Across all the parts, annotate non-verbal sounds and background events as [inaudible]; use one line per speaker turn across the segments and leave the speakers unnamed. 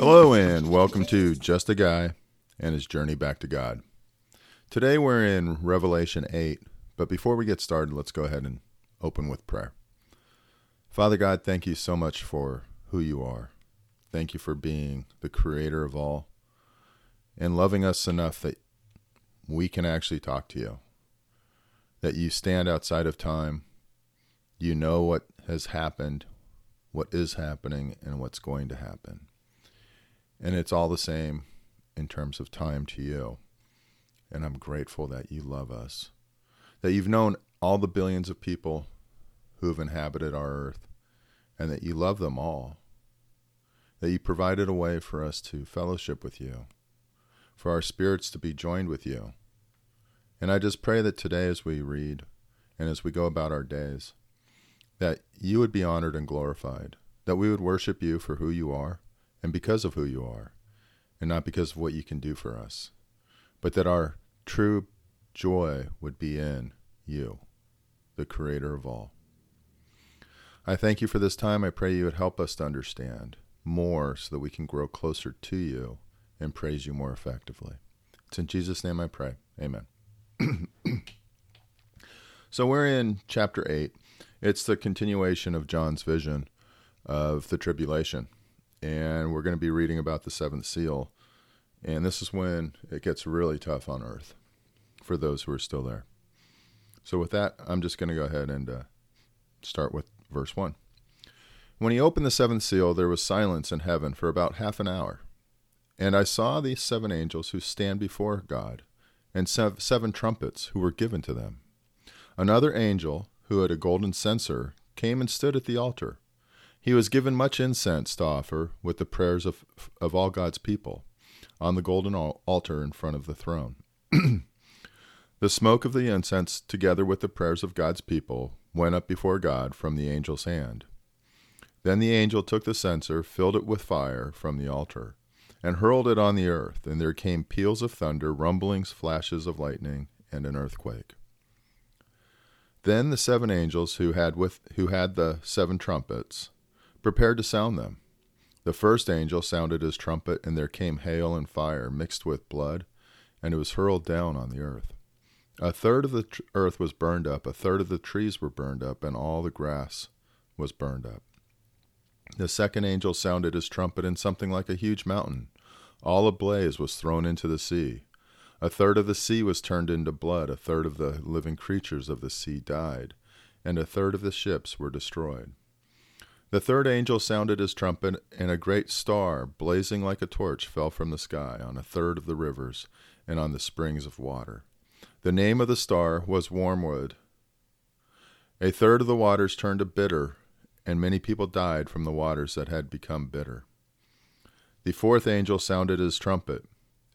Hello, and welcome to Just a Guy and His Journey Back to God. Today we're in Revelation 8, but before we get started, let's go ahead and open with prayer. Father God, thank you so much for who you are. Thank you for being the creator of all and loving us enough that we can actually talk to you. That you stand outside of time. You know what has happened, what is happening, and what's going to happen. And it's all the same in terms of time to you. And I'm grateful that you love us. That you've known all the billions of people who have inhabited our earth, and that you love them all. That you provided a way for us to fellowship with you, for our spirits to be joined with you. And I just pray that today, as we read and as we go about our days, that you would be honored and glorified, that we would worship you for who you are and because of who you are, and not because of what you can do for us, but that our true joy would be in you, the creator of all. I thank you for this time. I pray you would help us to understand more so that we can grow closer to you and praise you more effectively. It's in Jesus' name I pray. Amen. [clears throat] so we're in chapter 8. It's the continuation of John's vision of the tribulation. And we're going to be reading about the seventh seal. And this is when it gets really tough on earth for those who are still there. So, with that, I'm just going to go ahead and uh, start with verse 1. When he opened the seventh seal, there was silence in heaven for about half an hour. And I saw these seven angels who stand before God, and seven trumpets who were given to them. Another angel, who had a golden censer, came and stood at the altar. He was given much incense to offer with the prayers of, of all God's people on the golden altar in front of the throne. [clears throat] the smoke of the incense, together with the prayers of God's people, went up before God from the angel's hand. Then the angel took the censer, filled it with fire from the altar, and hurled it on the earth, and there came peals of thunder, rumblings, flashes of lightning, and an earthquake. Then the seven angels who had with who had the seven trumpets prepared to sound them. The first angel sounded his trumpet, and there came hail and fire mixed with blood, and it was hurled down on the earth. A third of the tr- earth was burned up, a third of the trees were burned up, and all the grass was burned up. The second angel sounded his trumpet, and something like a huge mountain, all ablaze, was thrown into the sea. A third of the sea was turned into blood, a third of the living creatures of the sea died, and a third of the ships were destroyed. The third angel sounded his trumpet, and a great star, blazing like a torch, fell from the sky on a third of the rivers and on the springs of water. The name of the star was Wormwood. A third of the waters turned to bitter, and many people died from the waters that had become bitter. The fourth angel sounded his trumpet,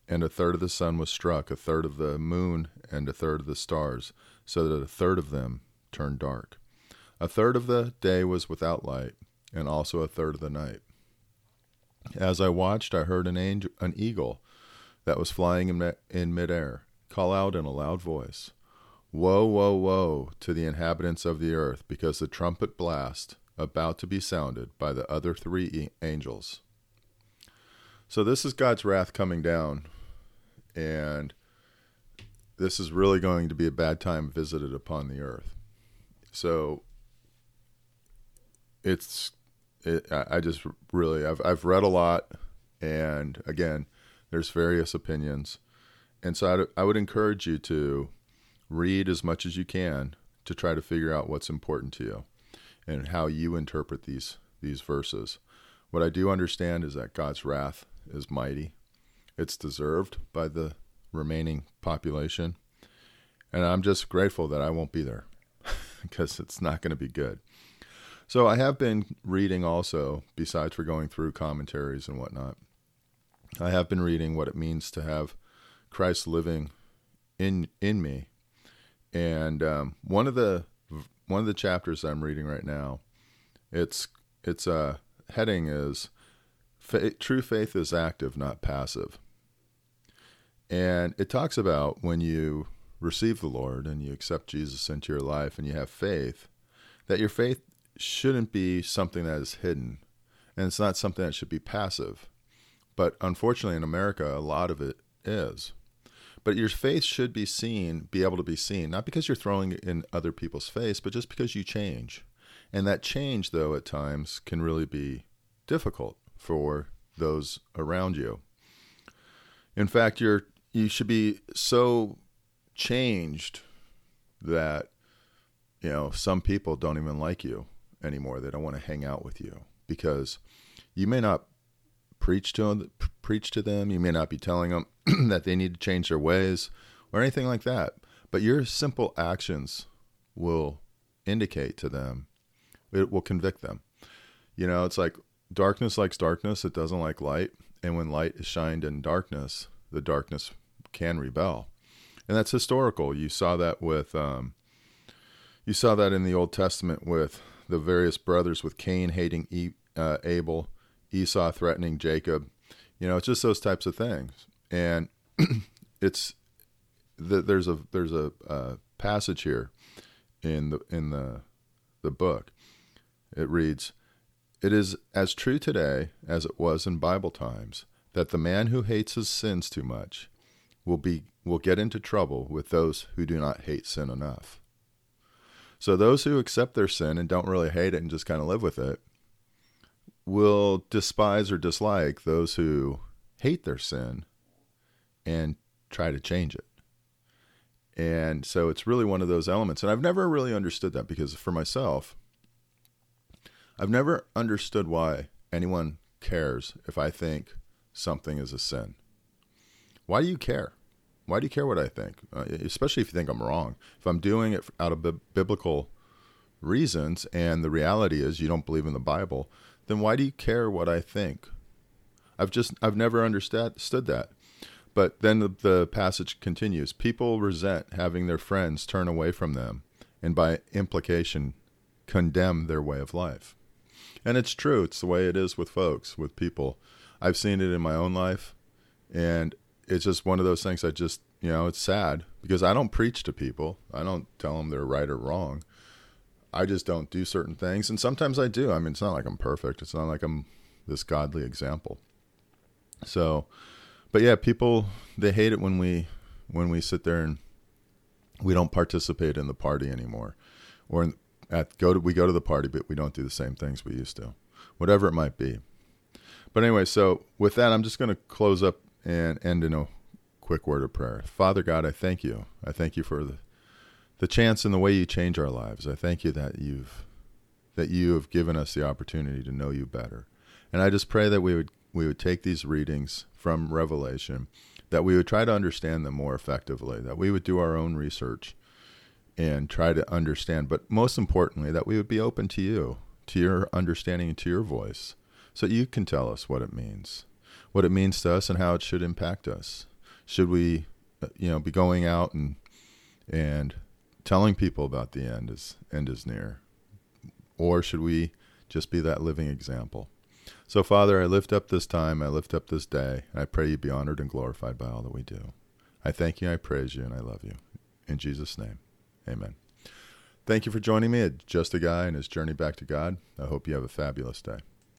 and a third of the sun was struck, a third of the moon, and a third of the stars, so that a third of them turned dark. A third of the day was without light, and also a third of the night. As I watched, I heard an, angel, an eagle that was flying in, in midair call out in a loud voice, Woe, woe, woe to the inhabitants of the earth, because the trumpet blast about to be sounded by the other three angels. So this is God's wrath coming down, and this is really going to be a bad time visited upon the earth. So it's it, I just really I've I've read a lot, and again, there's various opinions. And so I'd, I would encourage you to read as much as you can to try to figure out what's important to you and how you interpret these these verses. What I do understand is that God's wrath is mighty. It's deserved by the remaining population. And I'm just grateful that I won't be there [laughs] because it's not going to be good. So I have been reading also, besides for going through commentaries and whatnot, I have been reading what it means to have Christ living in in me. And um, one of the one of the chapters I'm reading right now, it's it's uh, heading is true faith is active, not passive. And it talks about when you receive the Lord and you accept Jesus into your life and you have faith, that your faith shouldn't be something that is hidden, and it's not something that should be passive. But unfortunately, in America, a lot of it is. But your faith should be seen, be able to be seen, not because you're throwing it in other people's face, but just because you change. And that change, though, at times can really be difficult for those around you. In fact, you're you should be so changed that you know some people don't even like you anymore. They don't want to hang out with you because you may not preach to them, preach to them. You may not be telling them [clears throat] that they need to change their ways or anything like that. But your simple actions will indicate to them, it will convict them. You know, it's like darkness likes darkness, it doesn't like light. And when light is shined in darkness, the darkness can rebel. And that's historical. You saw that with, um, you saw that in the Old Testament with the various brothers, with Cain hating e- uh, Abel, Esau threatening Jacob. You know, it's just those types of things. And [clears throat] it's the, there's a there's a, a passage here in the in the the book. It reads, "It is as true today as it was in Bible times that the man who hates his sins too much will be will get into trouble with those who do not hate sin enough." So those who accept their sin and don't really hate it and just kind of live with it will despise or dislike those who hate their sin and try to change it. And so it's really one of those elements. And I've never really understood that because for myself, I've never understood why anyone cares if I think something is a sin. Why do you care? Why do you care what I think? Uh, especially if you think I'm wrong. If I'm doing it out of biblical reasons and the reality is you don't believe in the Bible, then why do you care what I think? I've just I've never understood that. But then the, the passage continues. People resent having their friends turn away from them, and by implication, condemn their way of life. And it's true. It's the way it is with folks, with people. I've seen it in my own life, and it's just one of those things. I just you know it's sad because I don't preach to people. I don't tell them they're right or wrong. I just don't do certain things, and sometimes I do. I mean, it's not like I'm perfect. It's not like I'm this godly example. So, but yeah, people they hate it when we when we sit there and we don't participate in the party anymore, or in, at go to we go to the party, but we don't do the same things we used to, whatever it might be. But anyway, so with that, I'm just going to close up and end in a quick word of prayer. Father God, I thank you. I thank you for the the chance and the way you change our lives. I thank you that you've that you have given us the opportunity to know you better. And I just pray that we would we would take these readings from Revelation, that we would try to understand them more effectively, that we would do our own research and try to understand, but most importantly, that we would be open to you, to your understanding and to your voice, so you can tell us what it means, what it means to us and how it should impact us. Should we, uh, you know, be going out and and telling people about the end is end is near? Or should we just be that living example? So father i lift up this time i lift up this day and i pray you be honored and glorified by all that we do. I thank you i praise you and i love you. In jesus name amen. Thank you for joining me at just a guy and his journey back to god. I hope you have a fabulous day